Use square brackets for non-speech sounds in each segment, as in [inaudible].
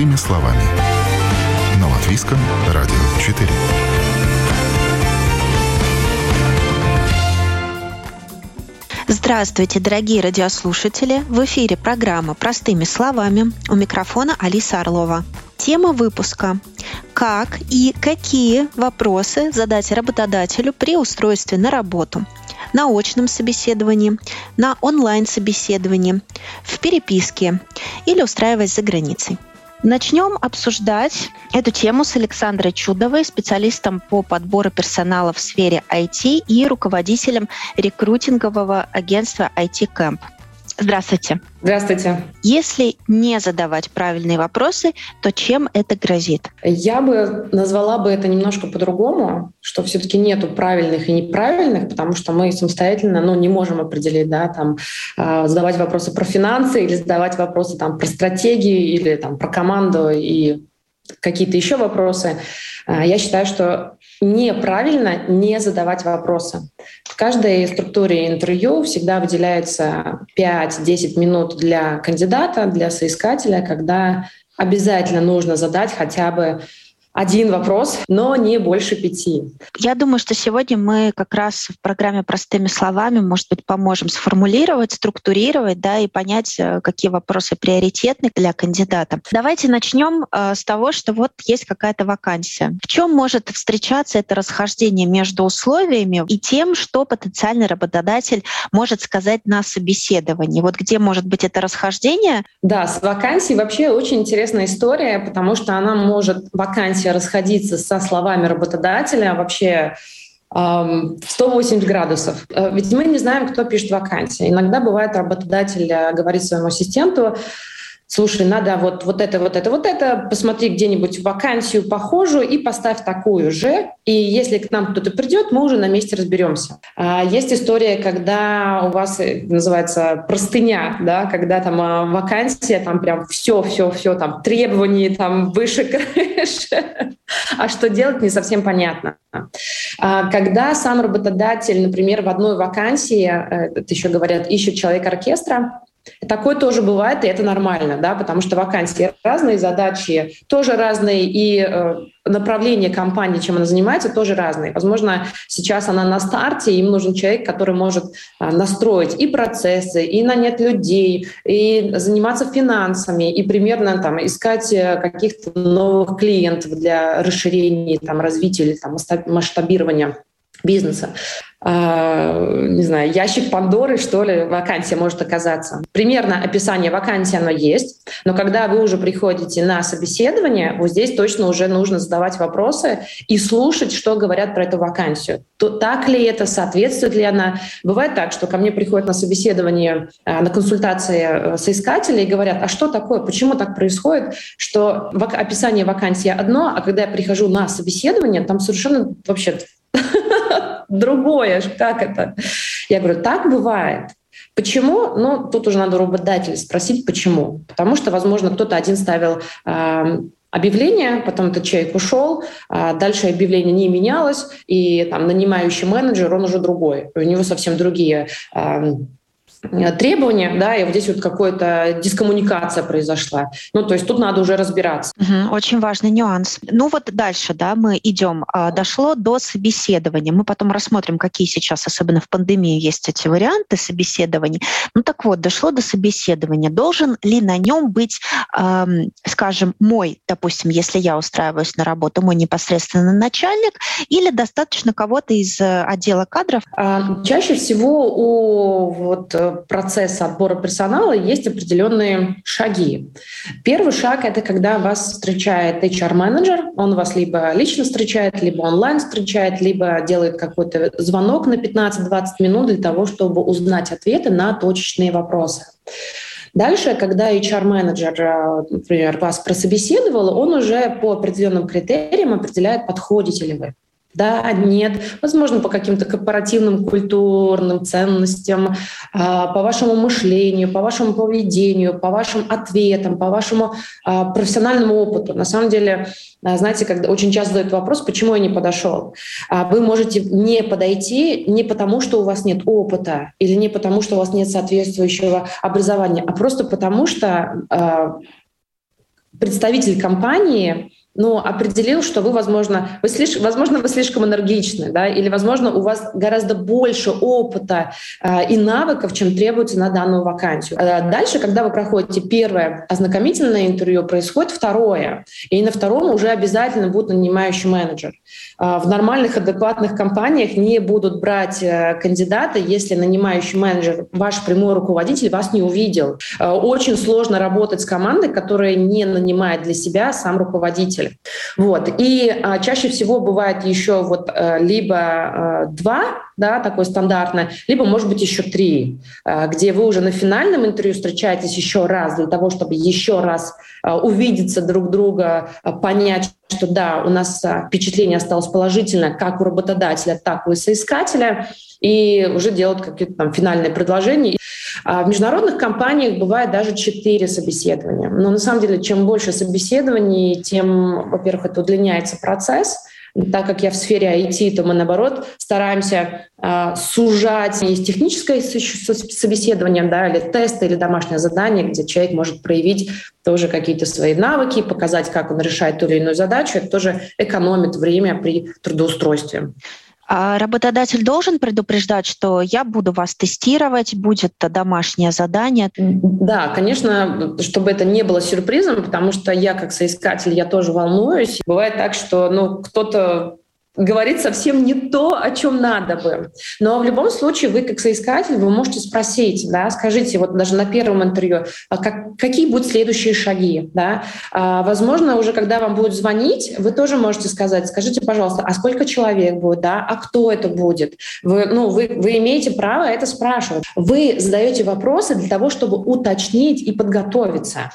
Простыми словами. На Латвийском радио 4. Здравствуйте, дорогие радиослушатели! В эфире программа «Простыми словами». У микрофона Алиса Орлова. Тема выпуска «Как и какие вопросы задать работодателю при устройстве на работу?» на очном собеседовании, на онлайн-собеседовании, в переписке или устраиваясь за границей. Начнем обсуждать эту тему с Александрой Чудовой, специалистом по подбору персонала в сфере IT и руководителем рекрутингового агентства IT Camp. Здравствуйте. Здравствуйте. Если не задавать правильные вопросы, то чем это грозит? Я бы назвала бы это немножко по-другому, что все-таки нету правильных и неправильных, потому что мы самостоятельно ну, не можем определить, да, там, э, задавать вопросы про финансы или задавать вопросы там, про стратегии или там, про команду и какие-то еще вопросы. А, я считаю, что неправильно не задавать вопросы. Каждой структуре интервью всегда выделяется 5-10 минут для кандидата, для соискателя, когда обязательно нужно задать хотя бы один вопрос, но не больше пяти. Я думаю, что сегодня мы как раз в программе «Простыми словами», может быть, поможем сформулировать, структурировать да, и понять, э, какие вопросы приоритетны для кандидата. Давайте начнем э, с того, что вот есть какая-то вакансия. В чем может встречаться это расхождение между условиями и тем, что потенциальный работодатель может сказать на собеседовании? Вот где может быть это расхождение? Да, с вакансией вообще очень интересная история, потому что она может, вакансия вакансия расходиться со словами работодателя вообще в 180 градусов. Э, ведь мы не знаем, кто пишет вакансии. Иногда бывает работодатель э, говорит своему ассистенту, слушай, надо вот, вот это, вот это, вот это, посмотри где-нибудь вакансию похожую и поставь такую же. И если к нам кто-то придет, мы уже на месте разберемся. А есть история, когда у вас э, называется простыня, да, когда там а, вакансия, там прям все, все, все, там требования там выше крыши, а что делать не совсем понятно. А когда сам работодатель, например, в одной вакансии, э, это еще говорят, ищет человек оркестра, Такое тоже бывает, и это нормально, да, потому что вакансии разные, задачи тоже разные, и э, направление компании, чем она занимается, тоже разные. Возможно, сейчас она на старте, им нужен человек, который может э, настроить и процессы, и нанять людей, и заниматься финансами, и примерно там искать э, каких-то новых клиентов для расширения, там, развития или там, масштабирования бизнеса. Uh, не знаю, ящик Пандоры, что ли, вакансия может оказаться. Примерно описание вакансии оно есть, но когда вы уже приходите на собеседование, вот здесь точно уже нужно задавать вопросы и слушать, что говорят про эту вакансию. То, так ли это, соответствует ли она. Бывает так, что ко мне приходят на собеседование, uh, на консультации uh, соискатели и говорят, а что такое, почему так происходит, что описание вакансии одно, а когда я прихожу на собеседование, там совершенно вообще другое. Как это? Я говорю, так бывает. Почему? Ну, тут уже надо работодателя спросить, почему. Потому что, возможно, кто-то один ставил э, объявление, потом этот человек ушел, э, дальше объявление не менялось, и там нанимающий менеджер, он уже другой. У него совсем другие э, Э, требования, да, и вот здесь вот какая-то дискоммуникация произошла. Ну, то есть тут надо уже разбираться. Угу, очень важный нюанс. Ну вот дальше, да, мы идем. А, дошло до собеседования. Мы потом рассмотрим, какие сейчас, особенно в пандемии, есть эти варианты собеседований. Ну так вот, дошло до собеседования. Должен ли на нем быть, эм, скажем, мой, допустим, если я устраиваюсь на работу, мой непосредственно начальник, или достаточно кого-то из э, отдела кадров? А, чаще всего у вот э, процесса отбора персонала есть определенные шаги. Первый шаг — это когда вас встречает HR-менеджер. Он вас либо лично встречает, либо онлайн встречает, либо делает какой-то звонок на 15-20 минут для того, чтобы узнать ответы на точечные вопросы. Дальше, когда HR-менеджер, э, например, вас прособеседовал, он уже по определенным критериям определяет, подходите ли вы. Да, нет. Возможно, по каким-то корпоративным культурным ценностям, а, по вашему мышлению, по вашему поведению, по вашим ответам, по вашему а, профессиональному опыту. На самом деле, а, знаете, когда очень часто задают вопрос, почему я не подошел. Вы можете не подойти не потому, что у вас нет опыта или не потому, что у вас нет соответствующего образования, а просто потому, что представитель компании ну, определил, что вы, возможно, вы слишком, возможно, вы слишком энергичны, да, или, возможно, у вас гораздо больше опыта э, и навыков, чем требуется на данную вакансию. А дальше, когда вы проходите первое ознакомительное интервью, происходит второе, и на втором уже обязательно будет нанимающий менеджер. Э, в нормальных, адекватных компаниях не будут брать э, кандидата, если нанимающий менеджер, ваш прямой руководитель, вас не увидел. Э, очень сложно работать с командой, которая не нанимает для себя сам руководитель пользователя. Вот. И а, чаще всего бывает еще вот а, либо а, два, да, такое стандартное, либо, может быть, еще три, а, где вы уже на финальном интервью встречаетесь еще раз для того, чтобы еще раз а, увидеться друг друга, а, понять, что да, у нас а, впечатление осталось положительное как у работодателя, так и у соискателя, и уже делают какие-то там финальные предложения. А в международных компаниях бывает даже четыре собеседования. Но на самом деле, чем больше собеседований, тем, во-первых, это удлиняется процесс, так как я в сфере IT, то мы, наоборот, стараемся э, сужать. Есть техническое собеседование, да, или тесты, или домашнее задание, где человек может проявить тоже какие-то свои навыки, показать, как он решает ту или иную задачу. Это тоже экономит время при трудоустройстве. А работодатель должен предупреждать, что я буду вас тестировать, будет домашнее задание? Да, конечно, чтобы это не было сюрпризом, потому что я как соискатель, я тоже волнуюсь. Бывает так, что ну, кто-то говорит совсем не то, о чем надо бы. Но в любом случае вы как соискатель, вы можете спросить, да, скажите вот даже на первом интервью, а как, какие будут следующие шаги, да. А, возможно, уже когда вам будут звонить, вы тоже можете сказать, скажите, пожалуйста, а сколько человек будет, да, а кто это будет? Вы, ну, вы, вы имеете право это спрашивать. Вы задаете вопросы для того, чтобы уточнить и подготовиться.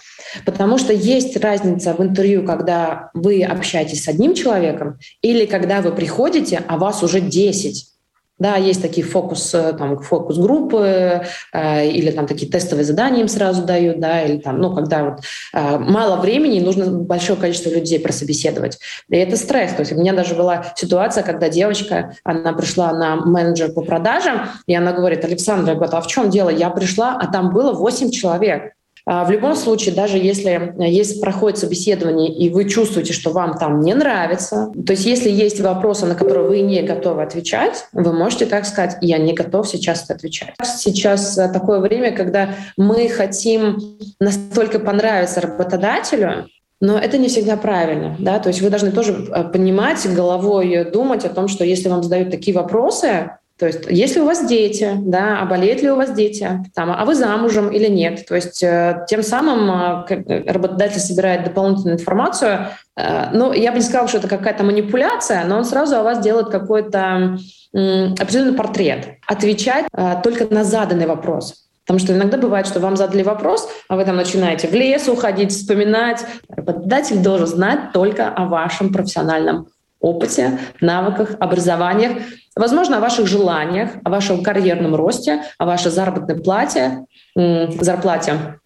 Потому что есть разница в интервью, когда вы общаетесь с одним человеком или когда вы приходите, а вас уже 10. Да, есть такие фокус, э, там, фокус-группы э, или там такие тестовые задания им сразу дают, да, или там, ну, когда вот э, мало времени, нужно большое количество людей прособеседовать. И это стресс. То есть у меня даже была ситуация, когда девочка, она пришла на менеджер по продажам, и она говорит, Александра, я говорю, а в чем дело? Я пришла, а там было 8 человек. А, в любом случае, даже если, если проходит собеседование, и вы чувствуете, что вам там не нравится, то есть если есть вопросы, на которые вы не готовы отвечать, вы можете так сказать, я не готов сейчас отвечать. Сейчас э, такое время, когда мы хотим настолько понравиться работодателю, но это не всегда правильно, да, то есть вы должны тоже э, понимать, головой думать о том, что если вам задают такие вопросы, то есть, если у вас дети, да, а болеют ли у вас дети, там, а вы замужем или нет. То есть, э, тем самым э, работодатель собирает дополнительную информацию. Э, ну, я бы не сказала, что это какая-то манипуляция, но он сразу о вас делает какой-то определенный портрет. Отвечать только на заданный вопрос. Потому что иногда бывает, что вам задали вопрос, а вы там начинаете в лес уходить, вспоминать. Работодатель должен знать только о вашем профессиональном опыте, навыках, образованиях, возможно, о ваших желаниях, о вашем карьерном росте, о вашей заработной плате, зарплате.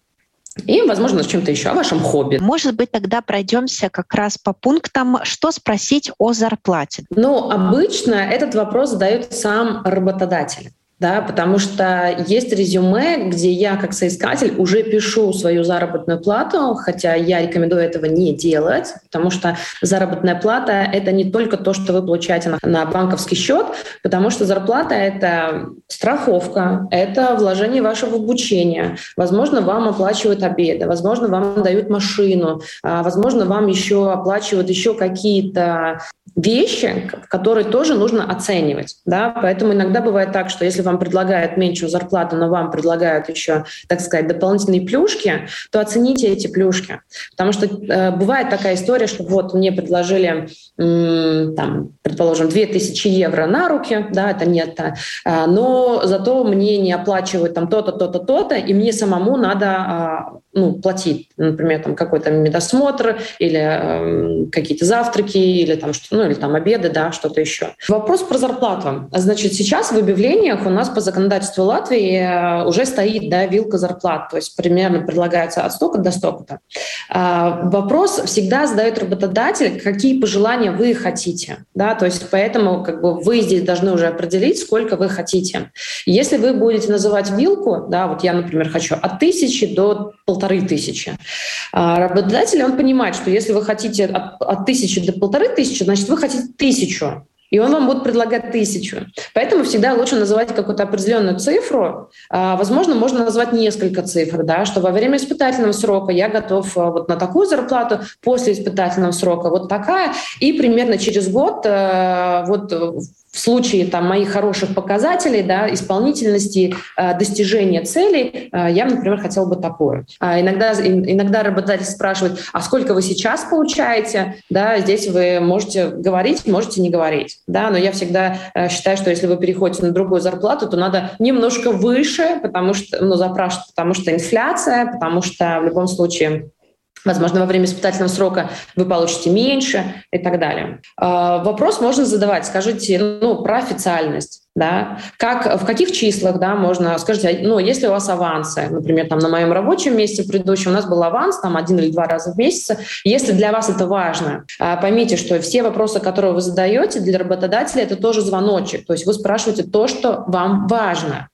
И, возможно, чем-то еще, о вашем хобби. Может быть, тогда пройдемся как раз по пунктам, что спросить о зарплате. Ну, обычно этот вопрос задает сам работодатель да, потому что есть резюме, где я как соискатель уже пишу свою заработную плату, хотя я рекомендую этого не делать, потому что заработная плата — это не только то, что вы получаете на, на банковский счет, потому что зарплата — это страховка, это вложение вашего обучения, возможно, вам оплачивают обеды, возможно, вам дают машину, а, возможно, вам еще оплачивают еще какие-то вещи, которые тоже нужно оценивать. Да? Поэтому иногда бывает так, что если вам предлагают меньшую зарплату, но вам предлагают еще, так сказать, дополнительные плюшки, то оцените эти плюшки. Потому что э, бывает такая история, что вот мне предложили, э, там, предположим, 2000 евро на руки, да, это нет, э, но зато мне не оплачивают там то-то, то-то, то-то, и мне самому надо э, ну, платить, например, там какой-то медосмотр или э, какие-то завтраки или там что, ну или там обеды, да, что-то еще. Вопрос про зарплату. Значит, сейчас в объявлениях у нас по законодательству Латвии э, уже стоит, да, вилка зарплат, то есть примерно предлагается от столько до столько-то. А, вопрос всегда задает работодатель, какие пожелания вы хотите, да, то есть поэтому как бы вы здесь должны уже определить, сколько вы хотите. Если вы будете называть вилку, да, вот я, например, хочу от тысячи до полторы тысячи. А работодатель, он понимает, что если вы хотите от, от тысячи до полторы тысячи, значит, вы хотите тысячу и он вам будет предлагать тысячу. Поэтому всегда лучше называть какую-то определенную цифру. А, возможно, можно назвать несколько цифр, да, что во время испытательного срока я готов а, вот на такую зарплату, после испытательного срока вот такая, и примерно через год а, вот в случае там, моих хороших показателей, да, исполнительности, достижения целей, я, например, хотела бы такое. Иногда, иногда работодатель спрашивает, а сколько вы сейчас получаете? Да, здесь вы можете говорить, можете не говорить. Да, но я всегда э, считаю, что если вы переходите на другую зарплату, то надо немножко выше, потому что, ну, запрашивать, потому что инфляция, потому что в любом случае Возможно, во время испытательного срока вы получите меньше и так далее. А, вопрос можно задавать. Скажите ну, про официальность да, как, в каких числах, да, можно, скажите, а, ну, если у вас авансы, например, там на моем рабочем месте предыдущем у нас был аванс, там один или два раза в месяц, если для вас это важно, а, поймите, что все вопросы, которые вы задаете для работодателя, это тоже звоночек, то есть вы спрашиваете то, что вам важно.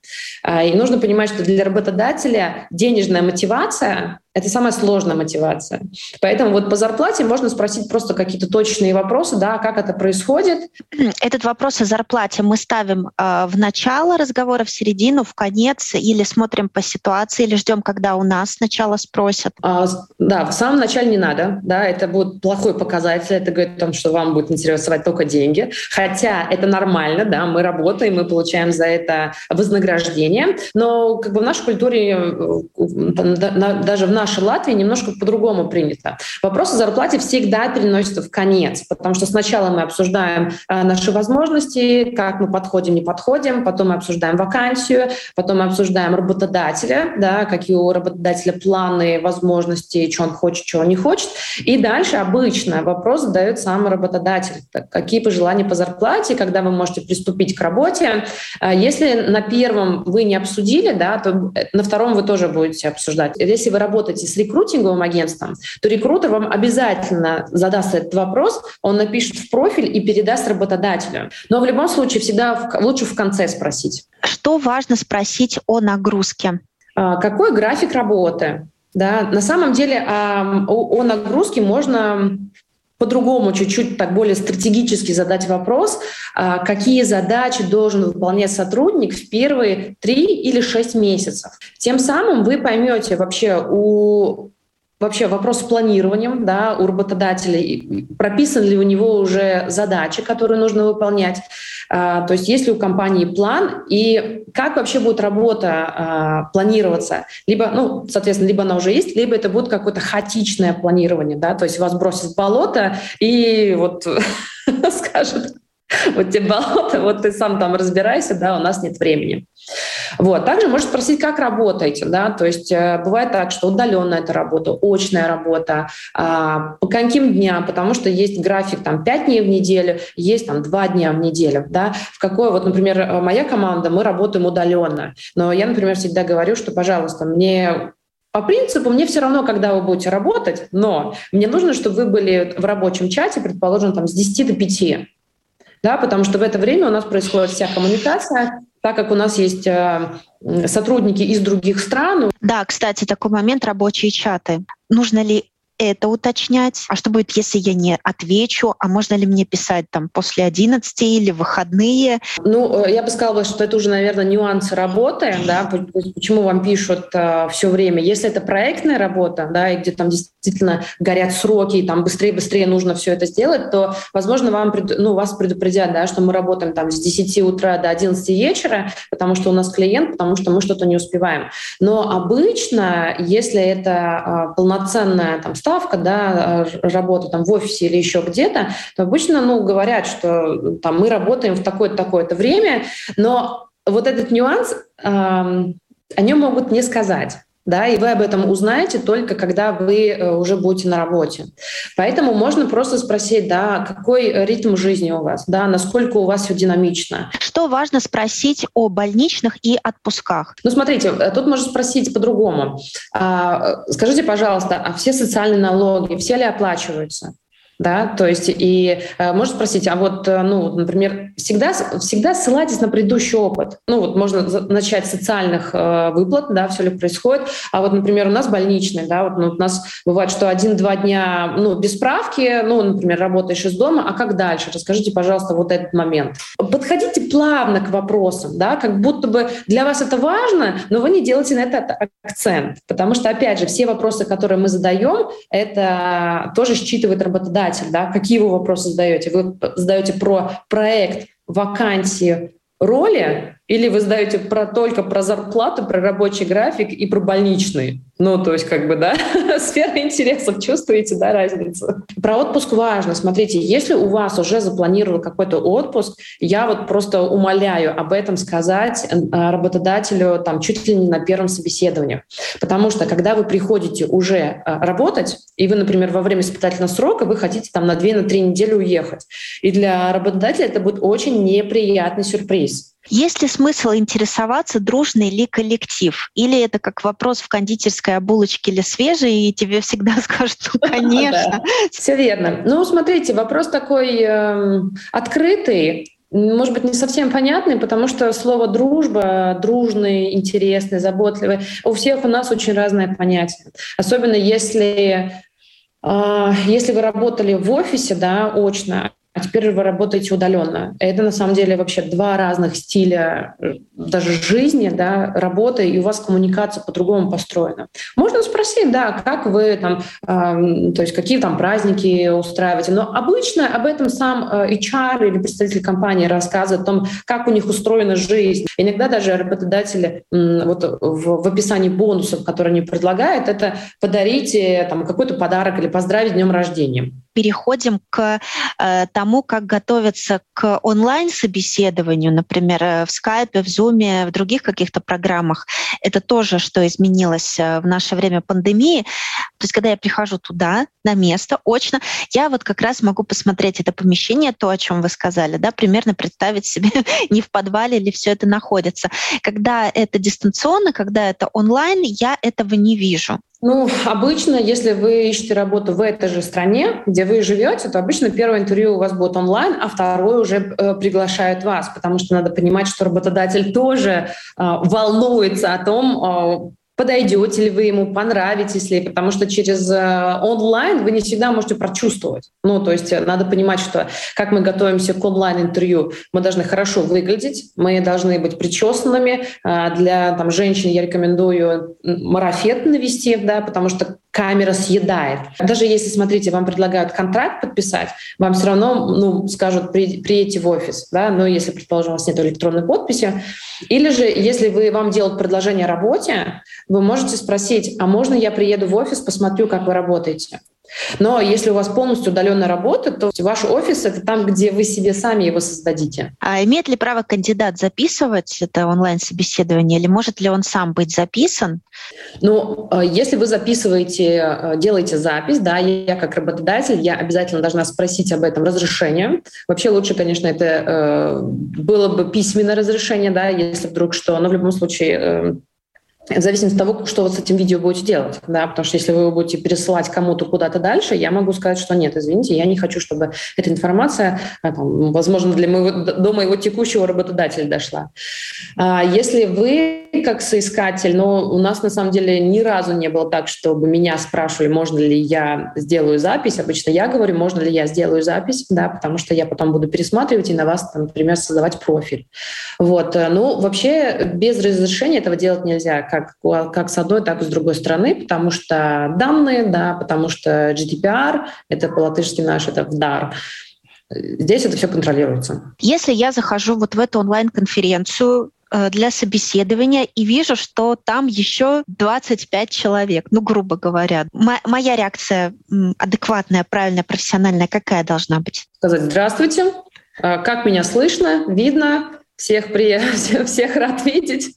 А, и нужно понимать, что для работодателя денежная мотивация это самая сложная мотивация. Поэтому вот по зарплате можно спросить просто какие-то точные вопросы, да, как это происходит. Этот вопрос о зарплате мы ставим э, в начало разговора, в середину, в конец, или смотрим по ситуации, или ждем, когда у нас сначала спросят? А, да, в самом начале не надо. Да, это будет плохой показатель. Это говорит о том, что вам будет интересовать только деньги. Хотя это нормально, да, мы работаем, мы получаем за это вознаграждение. Но как бы в нашей культуре, э, даже в нашей Латвии немножко по-другому принято. Вопрос о зарплате всегда переносится в конец, потому что сначала мы обсуждаем э, наши возможности, как мы подходим не подходим, потом мы обсуждаем вакансию, потом мы обсуждаем работодателя, да, какие у работодателя планы, возможности, что он хочет, что он не хочет. И дальше обычно вопрос задает сам работодатель. Какие пожелания по зарплате, когда вы можете приступить к работе. А если на первом вы не обсудили, да, то на втором вы тоже будете обсуждать. Если вы работаете с рекрутинговым агентством, то рекрутер вам обязательно задаст этот вопрос, он напишет в профиль и передаст работодателю. Но в любом случае всегда лучше в конце спросить. Что важно спросить о нагрузке? А, какой график работы? Да, на самом деле о, о нагрузке можно по-другому, чуть-чуть так более стратегически задать вопрос, а, какие задачи должен выполнять сотрудник в первые три или шесть месяцев. Тем самым вы поймете вообще у вообще вопрос с планированием да, у работодателя, прописан ли у него уже задачи, которые нужно выполнять, а, то есть есть ли у компании план и как вообще будет работа а, планироваться, либо, ну, соответственно, либо она уже есть, либо это будет какое-то хаотичное планирование, да, то есть вас бросят в болото и вот [laughs] скажут, [laughs] вот тебе болото, вот ты сам там разбирайся, да, у нас нет времени. Вот. Также можно спросить, как работаете, да, то есть э, бывает так, что удаленная это работа, очная работа, а, по каким дням, потому что есть график там 5 дней в неделю, есть там 2 дня в неделю, да, в какой, вот, например, э, моя команда, мы работаем удаленно, но я, например, всегда говорю, что, пожалуйста, мне по принципу, мне все равно, когда вы будете работать, но мне нужно, чтобы вы были в рабочем чате, предположим, там, с 10 до 5 да, потому что в это время у нас происходит вся коммуникация, так как у нас есть э, сотрудники из других стран. Да, кстати, такой момент рабочие чаты. Нужно ли это уточнять. А что будет, если я не отвечу? А можно ли мне писать там после 11 или выходные? Ну, э, я бы сказала, что это уже, наверное, нюансы работы, да, почему вам пишут э, все время. Если это проектная работа, да, и где там действительно горят сроки, и там быстрее-быстрее нужно все это сделать, то, возможно, вам, ну, вас предупредят, да, что мы работаем там с 10 утра до 11 вечера, потому что у нас клиент, потому что мы что-то не успеваем. Но обычно, если это э, полноценная там ставка, да, работа там в офисе или еще где-то, то обычно, ну, говорят, что там мы работаем в такое-то, такое-то время, но вот этот нюанс, э, о нем могут не сказать да, и вы об этом узнаете только когда вы э, уже будете на работе. Поэтому можно просто спросить, да, какой ритм жизни у вас, да, насколько у вас все динамично. Что важно спросить о больничных и отпусках? Ну, смотрите, э, тут можно спросить по-другому. А, скажите, пожалуйста, а все социальные налоги, все ли оплачиваются? Да, то есть и э, можно спросить, а вот, э, ну, например, всегда, всегда ссылайтесь на предыдущий опыт. Ну, вот можно начать с социальных э, выплат, да, все ли происходит, а вот, например, у нас больничный, да, вот ну, у нас бывает, что один-два дня, ну, без справки, ну, например, работаешь из дома, а как дальше? Расскажите, пожалуйста, вот этот момент. Подходите плавно к вопросам, да, как будто бы для вас это важно, но вы не делаете на это акцент, потому что, опять же, все вопросы, которые мы задаем, это тоже считывает работодатель работодатель, да, какие вы вопросы задаете? Вы задаете про проект, вакансии, роли, или вы задаете про, только про зарплату, про рабочий график и про больничный? Ну, то есть, как бы, да, [laughs] сфера интересов, чувствуете, да, разницу? Про отпуск важно. Смотрите, если у вас уже запланирован какой-то отпуск, я вот просто умоляю об этом сказать э, работодателю там чуть ли не на первом собеседовании. Потому что, когда вы приходите уже э, работать, и вы, например, во время испытательного срока вы хотите там на 2-3 на недели уехать, и для работодателя это будет очень неприятный сюрприз. Есть ли смысл интересоваться, дружный ли коллектив? Или это как вопрос в кондитерской, а булочки ли свежие, и тебе всегда [laughs] скажут, ну, [laughs] конечно. Все верно. Ну, смотрите, вопрос такой эм, открытый, может быть, не совсем понятный, потому что слово «дружба», «дружный», «интересный», «заботливый» у всех у нас очень разное понятие. Особенно если а, если вы работали в офисе, да, очно, а теперь вы работаете удаленно. Это на самом деле вообще два разных стиля э, даже жизни, да, работы, и у вас коммуникация по-другому построена. Можно спросить, да, как вы там, э, то есть какие там праздники устраиваете, но обычно об этом сам э, HR или представитель компании рассказывает о том, как у них устроена жизнь. Иногда даже работодатели вот в, в описании бонусов, которые они предлагают, это подарите там какой-то подарок или поздравить днем рождения переходим к э, тому, как готовиться к онлайн-собеседованию, например, э, в скайпе, в зуме, в других каких-то программах. Это тоже, что изменилось э, в наше время пандемии. То есть, когда я прихожу туда, на место, очно, я вот как раз могу посмотреть это помещение, то, о чем вы сказали, да, примерно представить себе, [laughs] не в подвале ли все это находится. Когда это дистанционно, когда это онлайн, я этого не вижу. Ну, обычно, если вы ищете работу в этой же стране, где вы живете, то обычно первое интервью у вас будет онлайн, а второе уже э, приглашают вас, потому что надо понимать, что работодатель тоже э, волнуется о том, э, подойдете ли вы ему, понравитесь ли, потому что через э, онлайн вы не всегда можете прочувствовать. Ну, то есть э, надо понимать, что как мы готовимся к онлайн-интервью, мы должны хорошо выглядеть, мы должны быть причесанными. Э, для там, женщин я рекомендую марафет навести, да, потому что камера съедает. Даже если, смотрите, вам предлагают контракт подписать, вам все равно ну, скажут, при, приедьте в офис, да, но если, предположим, у вас нет электронной подписи. Или же, если вы, вам делают предложение о работе, вы можете спросить, а можно я приеду в офис, посмотрю, как вы работаете? Но если у вас полностью удаленная работа, то ваш офис — это там, где вы себе сами его создадите. А имеет ли право кандидат записывать это онлайн-собеседование, или может ли он сам быть записан? Ну, э, если вы записываете, э, делаете запись, да, я как работодатель, я обязательно должна спросить об этом разрешение. Вообще лучше, конечно, это э, было бы письменное разрешение, да, если вдруг что, но в любом случае в зависимости от того, что вы с этим видео будете делать. Да? Потому что если вы его будете пересылать кому-то куда-то дальше, я могу сказать, что нет, извините, я не хочу, чтобы эта информация, а, там, возможно, для моего, до моего текущего работодателя дошла. А если вы как соискатель, но у нас на самом деле ни разу не было так, чтобы меня спрашивали, можно ли я сделаю запись. Обычно я говорю, можно ли я сделаю запись, да, потому что я потом буду пересматривать и на вас, например, создавать профиль. Вот. Ну, вообще без разрешения этого делать нельзя как, как с одной, так и с другой стороны, потому что данные, да, потому что GDPR, это по-латышски наш, это вдар, Здесь это все контролируется. Если я захожу вот в эту онлайн-конференцию э, для собеседования и вижу, что там еще 25 человек, ну, грубо говоря. М- моя реакция адекватная, правильная, профессиональная какая должна быть? Сказать «Здравствуйте, э, как меня слышно, видно, всех при [laughs] всех рад видеть,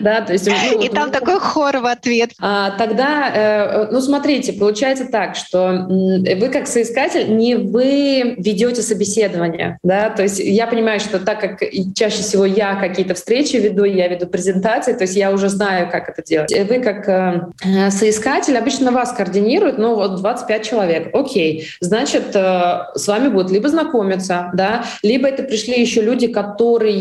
да, то есть ну, и там такой хор в ответ. А, тогда, э, ну смотрите, получается так, что вы как соискатель не вы ведете собеседование, да, то есть я понимаю, что так как чаще всего я какие-то встречи веду, я веду презентации, то есть я уже знаю, как это делать. Вы как э, соискатель обычно вас координируют, ну вот 25 человек, окей, значит э, с вами будут либо знакомиться, да, либо это пришли еще люди, которые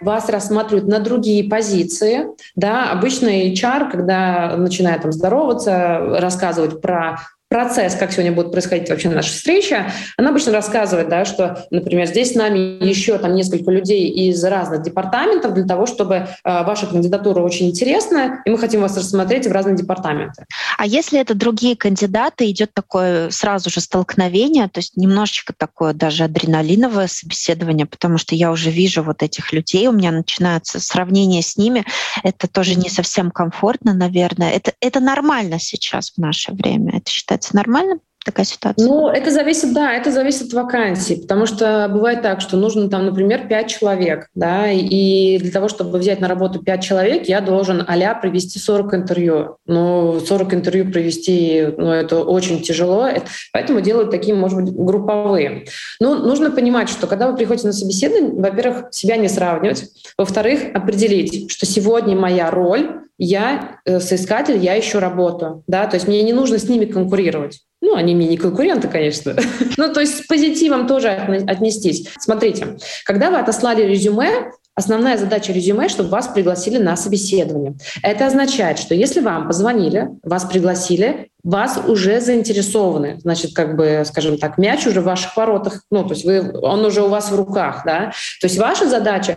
вас рассматривают на другие позиции. Да, обычно HR, когда начинает там здороваться, рассказывать про процесс, как сегодня будет происходить вообще наша встреча, она обычно рассказывает, да, что, например, здесь с нами еще там несколько людей из разных департаментов для того, чтобы э, ваша кандидатура очень интересная, и мы хотим вас рассмотреть в разные департаменты. А если это другие кандидаты, идет такое сразу же столкновение, то есть немножечко такое даже адреналиновое собеседование, потому что я уже вижу вот этих людей, у меня начинается сравнение с ними, это тоже не совсем комфортно, наверное. Это, это нормально сейчас в наше время, это считается считается нормальным? Такая ситуация? Ну, это зависит, да, это зависит от вакансии, потому что бывает так, что нужно там, например, 5 человек, да, и для того, чтобы взять на работу 5 человек, я должен а провести 40 интервью. Ну, 40 интервью провести, ну, это очень тяжело, это, поэтому делают такие, может быть, групповые. Ну, нужно понимать, что когда вы приходите на собеседование, во-первых, себя не сравнивать, во-вторых, определить, что сегодня моя роль я э, соискатель, я ищу работу, да, то есть мне не нужно с ними конкурировать. Ну, они мне не конкуренты, конечно. [laughs] ну, то есть с позитивом тоже отнестись. Смотрите, когда вы отослали резюме, Основная задача резюме, чтобы вас пригласили на собеседование. Это означает, что если вам позвонили, вас пригласили, вас уже заинтересованы. Значит, как бы, скажем так, мяч уже в ваших воротах, ну, то есть вы, он уже у вас в руках, да. То есть ваша задача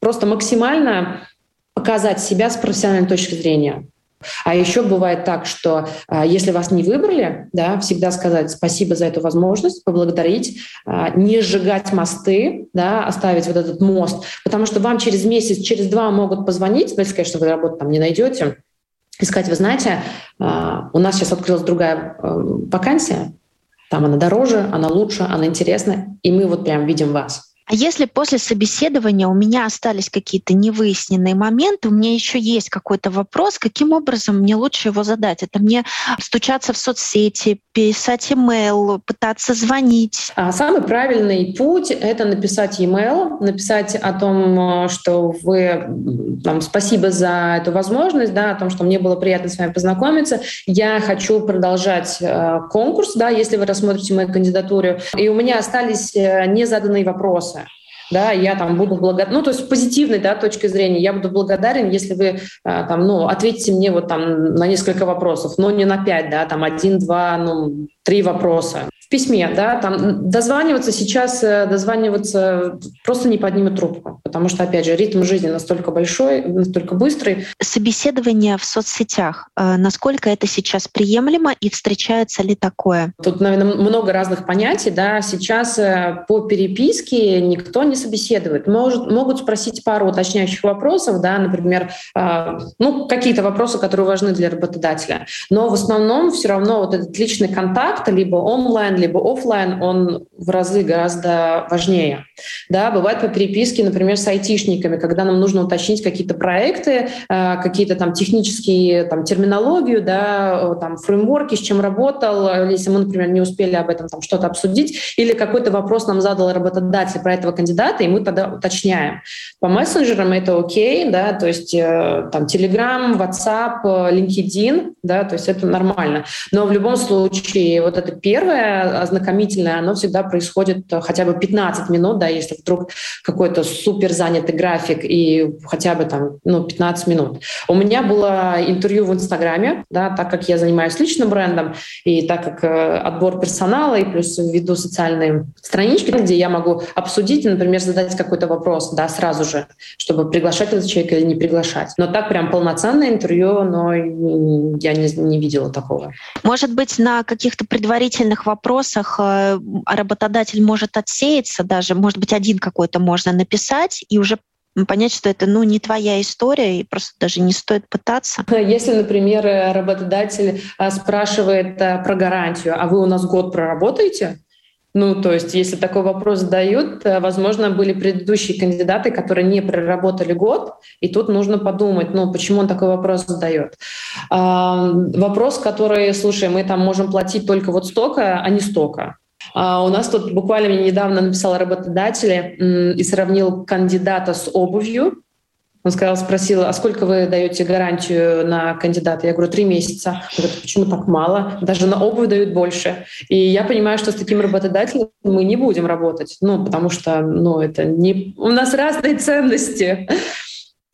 просто максимально показать себя с профессиональной точки зрения. А еще бывает так, что а, если вас не выбрали, да, всегда сказать спасибо за эту возможность, поблагодарить, а, не сжигать мосты, да, оставить вот этот мост, потому что вам через месяц, через два могут позвонить, если, конечно, вы работу там не найдете, и сказать, вы знаете, а, у нас сейчас открылась другая вакансия, там она дороже, она лучше, она интересна, и мы вот прям видим вас. А если после собеседования у меня остались какие-то невыясненные моменты, у меня еще есть какой-то вопрос, каким образом мне лучше его задать? Это мне стучаться в соцсети, писать email, пытаться звонить? А самый правильный путь — это написать email, написать о том, что вы, там, спасибо за эту возможность, да, о том, что мне было приятно с вами познакомиться. Я хочу продолжать э, конкурс, да, если вы рассмотрите мою кандидатуру. И у меня остались э, незаданные вопросы да, я там буду благодарен, ну, то есть с позитивной, да, точки зрения, я буду благодарен, если вы а, там, ну, ответите мне вот там на несколько вопросов, но не на пять, да, там один, два, ну, три вопроса в письме, да, там дозваниваться сейчас, э, дозваниваться просто не поднимет трубку, потому что, опять же, ритм жизни настолько большой, настолько быстрый. Собеседование в соцсетях, э, насколько это сейчас приемлемо и встречается ли такое? Тут, наверное, много разных понятий, да, сейчас э, по переписке никто не собеседует. Может, могут спросить пару уточняющих вопросов, да, например, ну, какие-то вопросы, которые важны для работодателя, но в основном все равно вот этот личный контакт, либо онлайн, либо офлайн, он в разы гораздо важнее. Да, бывает по переписке, например, с айтишниками, когда нам нужно уточнить какие-то проекты, э, какие-то там технические там, терминологию, да, там, фреймворки, с чем работал, если мы, например, не успели об этом там что-то обсудить, или какой-то вопрос нам задал работодатель про этого кандидата, и мы тогда уточняем. По мессенджерам это окей, да, то есть э, там Telegram, WhatsApp, LinkedIn, да, то есть это нормально. Но в любом случае вот это первое ознакомительное, оно всегда происходит э, хотя бы 15 минут, да, если вдруг какой-то супер занятый график и хотя бы там, ну, 15 минут. У меня было интервью в Инстаграме, да, так как я занимаюсь личным брендом, и так как э, отбор персонала, и плюс веду социальные странички, где я могу обсудить например, задать какой-то вопрос, да, сразу же, чтобы приглашать этого человека или не приглашать. Но так прям полноценное интервью, но я не, не видела такого. Может быть, на каких-то предварительных вопросах э, работодатель может отсеяться даже, может быть, один какой-то можно написать и уже понять, что это ну, не твоя история, и просто даже не стоит пытаться. Если, например, работодатель э, спрашивает э, про гарантию, а вы у нас год проработаете, Ну, то есть, если такой вопрос задают, э, возможно, были предыдущие кандидаты, которые не проработали год, и тут нужно подумать, ну, почему он такой вопрос задает. А, вопрос, который, слушай, мы там можем платить только вот столько, а не столько. А у нас тут буквально недавно написал работодатель и сравнил кандидата с обувью. Он сказал, спросил, а сколько вы даете гарантию на кандидата? Я говорю, три месяца. Он говорит, почему так мало? Даже на обувь дают больше. И я понимаю, что с таким работодателем мы не будем работать. Ну, потому что ну, это не... у нас разные ценности.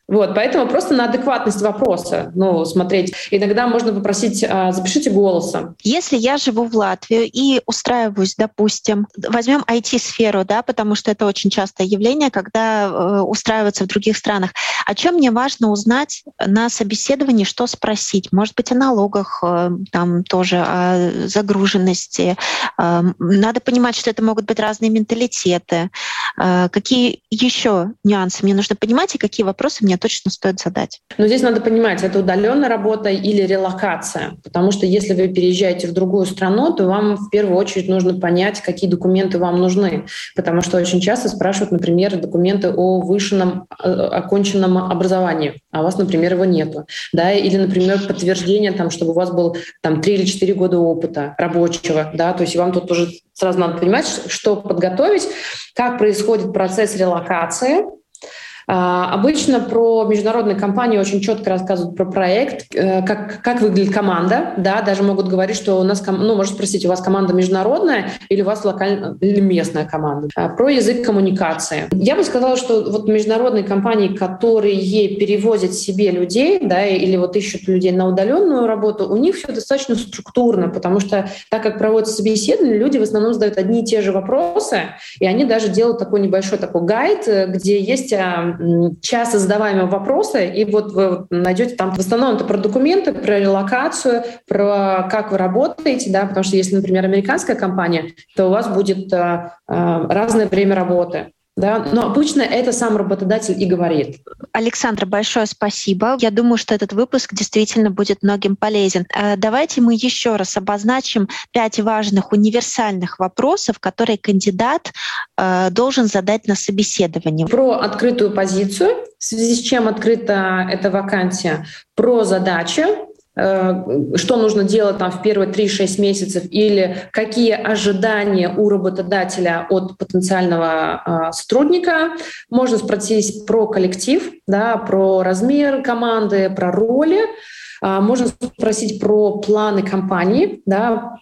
Вот, поэтому просто на адекватность вопроса, ну, смотреть. Иногда можно попросить, а, запишите голосом. Если я живу в Латвию и устраиваюсь, допустим, возьмем IT-сферу, да, потому что это очень частое явление, когда э, устраиваются в других странах. О чем мне важно узнать на собеседовании, что спросить? Может быть, о налогах, э, там тоже о загруженности. Э, надо понимать, что это могут быть разные менталитеты. Э, какие еще нюансы мне нужно понимать и какие вопросы мне точно стоит задать? Но здесь надо понимать, это удаленная работа или релокация. Потому что если вы переезжаете в другую страну, то вам в первую очередь нужно понять, какие документы вам нужны. Потому что очень часто спрашивают, например, документы о высшем оконченном образовании, а у вас, например, его нету. Да? Или, например, подтверждение, там, чтобы у вас был там, 3 или 4 года опыта рабочего. Да? То есть вам тут уже сразу надо понимать, что подготовить, как происходит процесс релокации, обычно про международные компании очень четко рассказывают про проект, э, как, как выглядит команда, да, даже могут говорить, что у нас, ну, может спросить, у вас команда международная или у вас локальная или местная команда. А, про язык коммуникации. Я бы сказала, что вот международные компании, которые перевозят себе людей, да, или вот ищут людей на удаленную работу, у них все достаточно структурно, потому что так как проводятся собеседования, люди в основном задают одни и те же вопросы, и они даже делают такой небольшой такой гайд, э, где есть а, часто задаваемые вопросы, и вот вы найдете там в основном это про документы, про релокацию, про как вы работаете, да, потому что если, например, американская компания, то у вас будет э, э, разное время работы. Да? Но обычно это сам работодатель и говорит. Александра, большое спасибо. Я думаю, что этот выпуск действительно будет многим полезен. Э, давайте мы еще раз обозначим пять важных универсальных вопросов, которые кандидат э, должен задать на собеседовании. Про открытую позицию, в связи с чем открыта эта вакансия, про задачи, Э, что нужно делать там в первые 3-6 месяцев или какие ожидания у работодателя от потенциального э, сотрудника. Можно спросить про коллектив, да, про размер команды, про роли. А, можно спросить про планы компании, да,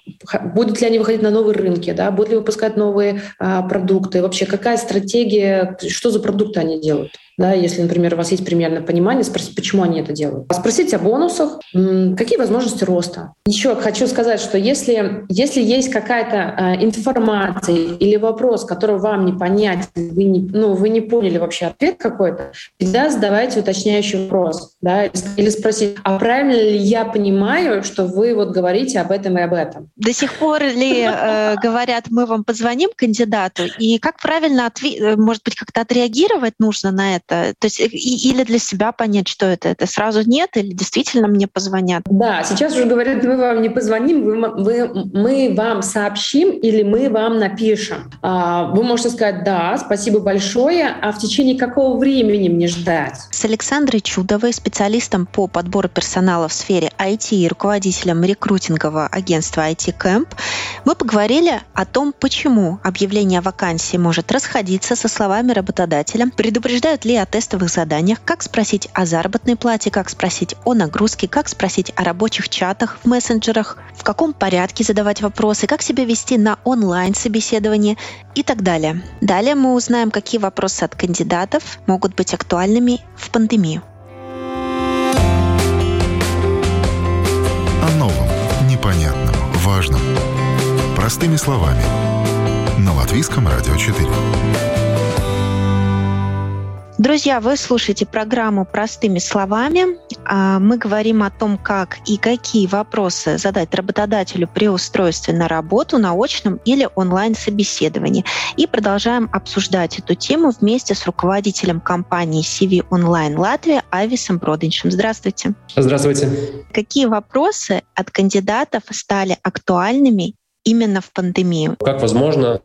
будут ли они выходить на новые рынки, да, будут ли выпускать новые а, продукты, вообще какая стратегия, что за продукты они делают. Да, если, например, у вас есть примерное понимание, спросить, почему они это делают. Спросить о бонусах, какие возможности роста. Еще хочу сказать, что если, если есть какая-то э, информация или вопрос, который вам не понятен, вы не, ну, вы не поняли вообще ответ какой-то, всегда задавайте уточняющий вопрос. Да, или спросить, а правильно ли я понимаю, что вы вот говорите об этом и об этом? До сих пор ли э, говорят, мы вам позвоним кандидату, и как правильно, отве- э, может быть, как-то отреагировать нужно на это? Это? То есть и, или для себя понять, что это? Это сразу нет или действительно мне позвонят? Да, сейчас уже говорят, мы вам не позвоним, вы, вы, мы вам сообщим или мы вам напишем. А, вы можете сказать «да, спасибо большое», а в течение какого времени мне ждать? С Александрой Чудовой, специалистом по подбору персонала в сфере IT и руководителем рекрутингового агентства IT Camp, мы поговорили о том, почему объявление о вакансии может расходиться со словами работодателя, предупреждают ли ли о тестовых заданиях, как спросить о заработной плате, как спросить о нагрузке, как спросить о рабочих чатах в мессенджерах, в каком порядке задавать вопросы, как себя вести на онлайн-собеседовании и так далее. Далее мы узнаем, какие вопросы от кандидатов могут быть актуальными в пандемию. О новом, непонятном, важном. Простыми словами. На Латвийском радио 4. Друзья, вы слушаете программу «Простыми словами». А, мы говорим о том, как и какие вопросы задать работодателю при устройстве на работу, на очном или онлайн-собеседовании. И продолжаем обсуждать эту тему вместе с руководителем компании CV Online Латвия Ависом Бродиншем. Здравствуйте. Здравствуйте. Какие вопросы от кандидатов стали актуальными именно в пандемию? Как возможно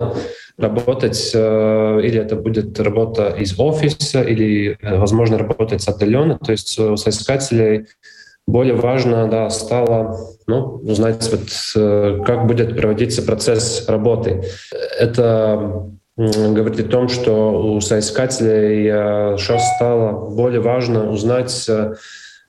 работать, э, или это будет работа из офиса, или, э, возможно, работать отдаленно. То есть у соискателей более важно да, стало ну, узнать, вот, э, как будет проводиться процесс работы. Это говорит о том, что у соискателей сейчас стало более важно узнать Э,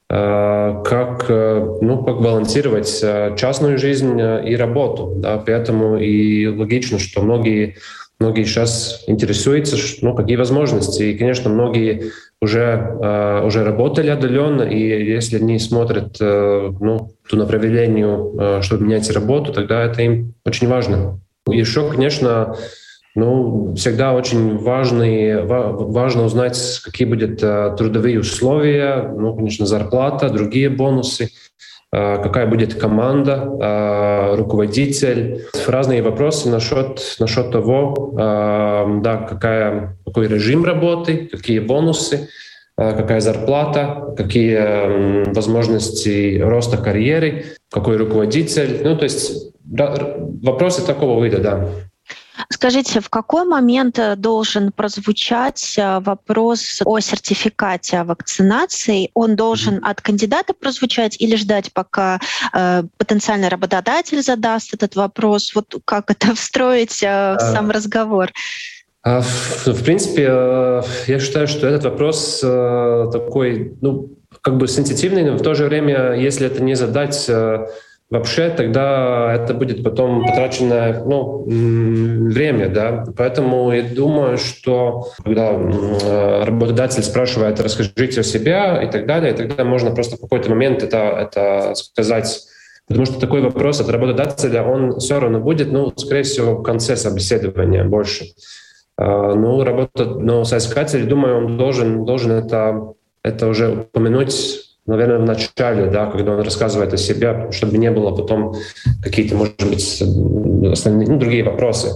как, э, ну, как балансировать э, частную жизнь и работу. Да? Поэтому и логично, что многие, многие сейчас интересуются, ну, какие возможности. И, конечно, многие уже, уже работали отдаленно, и если они смотрят ну, ту направлению, чтобы менять работу, тогда это им очень важно. Еще, конечно, ну, всегда очень важный, важно узнать, какие будут э, трудовые условия, ну, конечно, зарплата, другие бонусы, э, какая будет команда, э, руководитель. Разные вопросы насчет, насчет того, да, какая, какой режим работы, какие бонусы, какая зарплата, какие возможности роста карьеры, какой руководитель. Ну, то есть вопросы такого вида, да. Скажите, в какой момент э, должен прозвучать э, вопрос о сертификате вакцинации? Он должен от кандидата прозвучать или ждать, пока э, потенциальный работодатель задаст этот вопрос? Вот как [laughs] это встроить э, в сам разговор? А, в принципе, э, я считаю, что этот вопрос такой, ну, как бы сенситивный, но в то же время, если это не задать вообще тогда это будет потом потраченное ну, время. Да? Поэтому я думаю, что когда работодатель спрашивает, расскажите о себе и так далее, тогда можно просто в какой-то момент это, это сказать. Потому что такой вопрос от работодателя, он все равно будет, ну, скорее всего, в конце собеседования больше. А, ну, работа, но соискатель, думаю, он должен, должен это, это уже упомянуть наверное, в начале, да, когда он рассказывает о себе, чтобы не было потом какие-то, может быть, основные, ну, другие вопросы.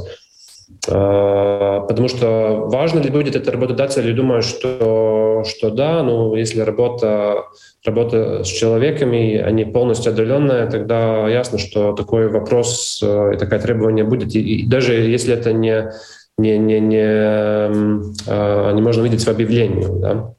А, потому что важно ли будет это работодатель, я думаю, что, что да, ну, если работа, работа с человеками, они полностью отдаленная, тогда ясно, что такой вопрос э, и такое требование будет. И, и даже если это не, не, не, не, а, не можно видеть в объявлении, да.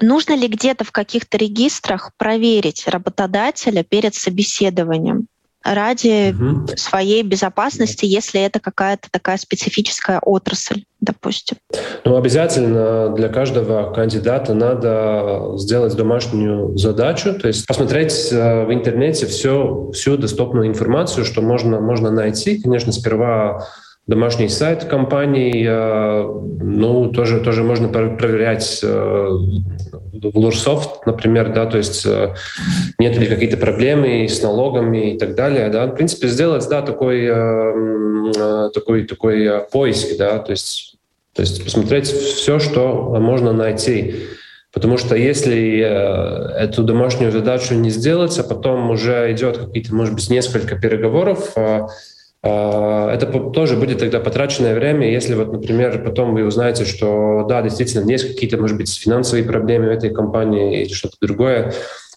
Нужно ли где-то в каких-то регистрах проверить работодателя перед собеседованием? ради угу. своей безопасности, если это какая-то такая специфическая отрасль, допустим? Ну, обязательно для каждого кандидата надо сделать домашнюю задачу, то есть посмотреть э, в интернете всю, всю доступную информацию, что можно, можно найти. Конечно, сперва домашний сайт компании, э, ну, тоже, тоже можно проверять э, в Лурсофт, например, да, то есть э, нет ли какие-то проблемы с налогами и так далее, да, в принципе, сделать, да, такой, такой, такой поиск, да, то есть, то есть посмотреть все, что можно найти. Потому что если эту домашнюю задачу не сделать, а потом уже идет какие-то, может быть, несколько переговоров, это тоже будет тогда потраченное время, если вот, например, потом вы узнаете, что да, действительно, есть какие-то, может быть, финансовые проблемы в этой компании или что-то другое.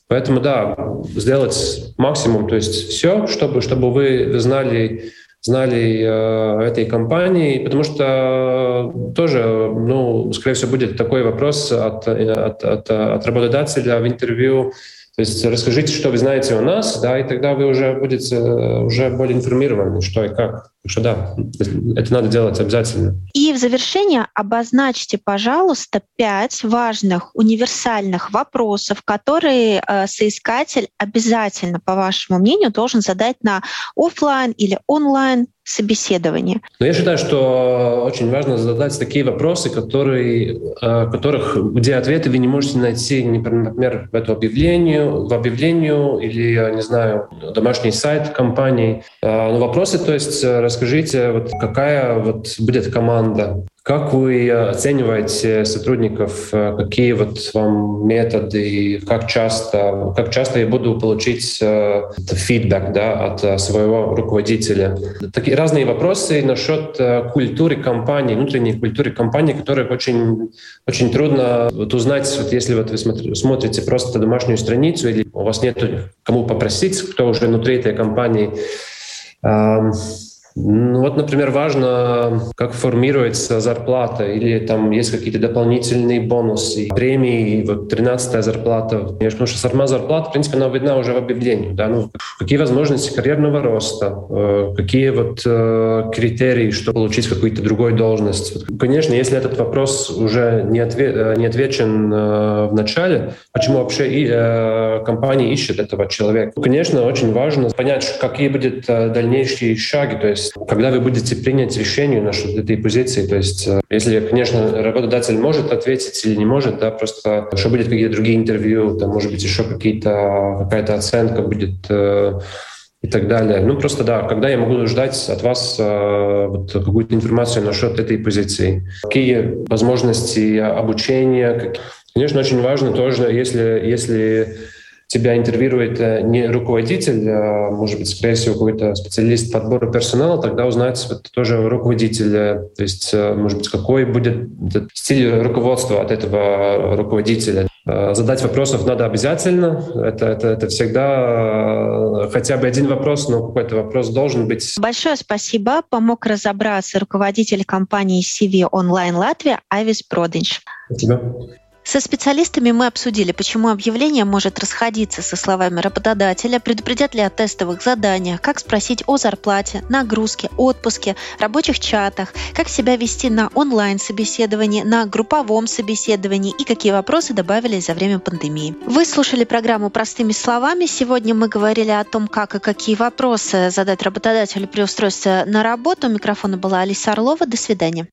Поэтому да, сделать максимум, то есть все, чтобы, чтобы вы знали, знали э, этой компании, потому что тоже, ну, скорее всего, будет такой вопрос от, от, от, от работодателя в интервью, то есть расскажите, что вы знаете о нас, да, и тогда вы уже будете э, уже более информированы, что и как. Так что да, это надо делать обязательно. И в завершение обозначьте, пожалуйста, пять важных универсальных вопросов, которые э, соискатель обязательно, по вашему мнению, должен задать на офлайн или онлайн собеседование. Но я считаю, что очень важно задать такие вопросы, которые, э, которых, где ответы вы не можете найти, например, в это объявление, в объявлению или, не знаю, домашний сайт компании. Э, но вопросы, то есть расскажите, вот какая вот будет команда, как вы оцениваете сотрудников? Какие вот вам методы? Как часто, как часто я буду получить э, фидбэк да, от э, своего руководителя? Такие разные вопросы насчет э, культуры компании, внутренней культуры компании, которые очень, очень трудно вот узнать, вот если вот вы смотрите просто домашнюю страницу или у вас нет кому попросить, кто уже внутри этой компании Ну вот, например, важно, как формируется зарплата, или там есть какие-то дополнительные бонусы, премии, вот 13-я зарплата. Потому что сама зарплата, в принципе, она видна уже в объявлении. Да? Ну, какие возможности карьерного роста, э, какие вот э, критерии, чтобы получить какую-то другую должность. Конечно, если этот вопрос уже не, отве- э, не отвечен в начале, почему вообще и, компания ищет этого человека? Конечно, очень важно понять, какие будут дальнейшие шаги, то есть есть, когда вы будете принять решение насчет этой позиции, то есть, э, если, конечно, работодатель может ответить или не может, да, просто что будет какие-то другие интервью, там, может быть, еще какие-то, какая-то оценка будет э, и так далее. Ну, просто, да, когда я могу ждать от вас э, вот, какую-то информацию насчет этой позиции? Какие возможности обучения? Конечно, очень важно тоже, если, если тебя интервьюирует э, не руководитель, а, может быть, скорее всего, какой-то специалист подбора персонала, тогда узнать вот, тоже руководителя, то есть, э, может быть, какой будет стиль руководства от этого руководителя. Э, задать вопросов надо обязательно. Это, это, это всегда хотя бы один вопрос, но какой-то вопрос должен быть. Большое спасибо. Помог разобраться руководитель компании CV Online Латвия Айвис Продинч. Спасибо. Со специалистами мы обсудили, почему объявление может расходиться со словами работодателя, предупредят ли о тестовых заданиях, как спросить о зарплате, нагрузке, отпуске, рабочих чатах, как себя вести на онлайн-собеседовании, на групповом собеседовании и какие вопросы добавились за время пандемии. Вы слушали программу «Простыми словами». Сегодня мы говорили о том, как и какие вопросы задать работодателю при устройстве на работу. У микрофона была Алиса Орлова. До свидания.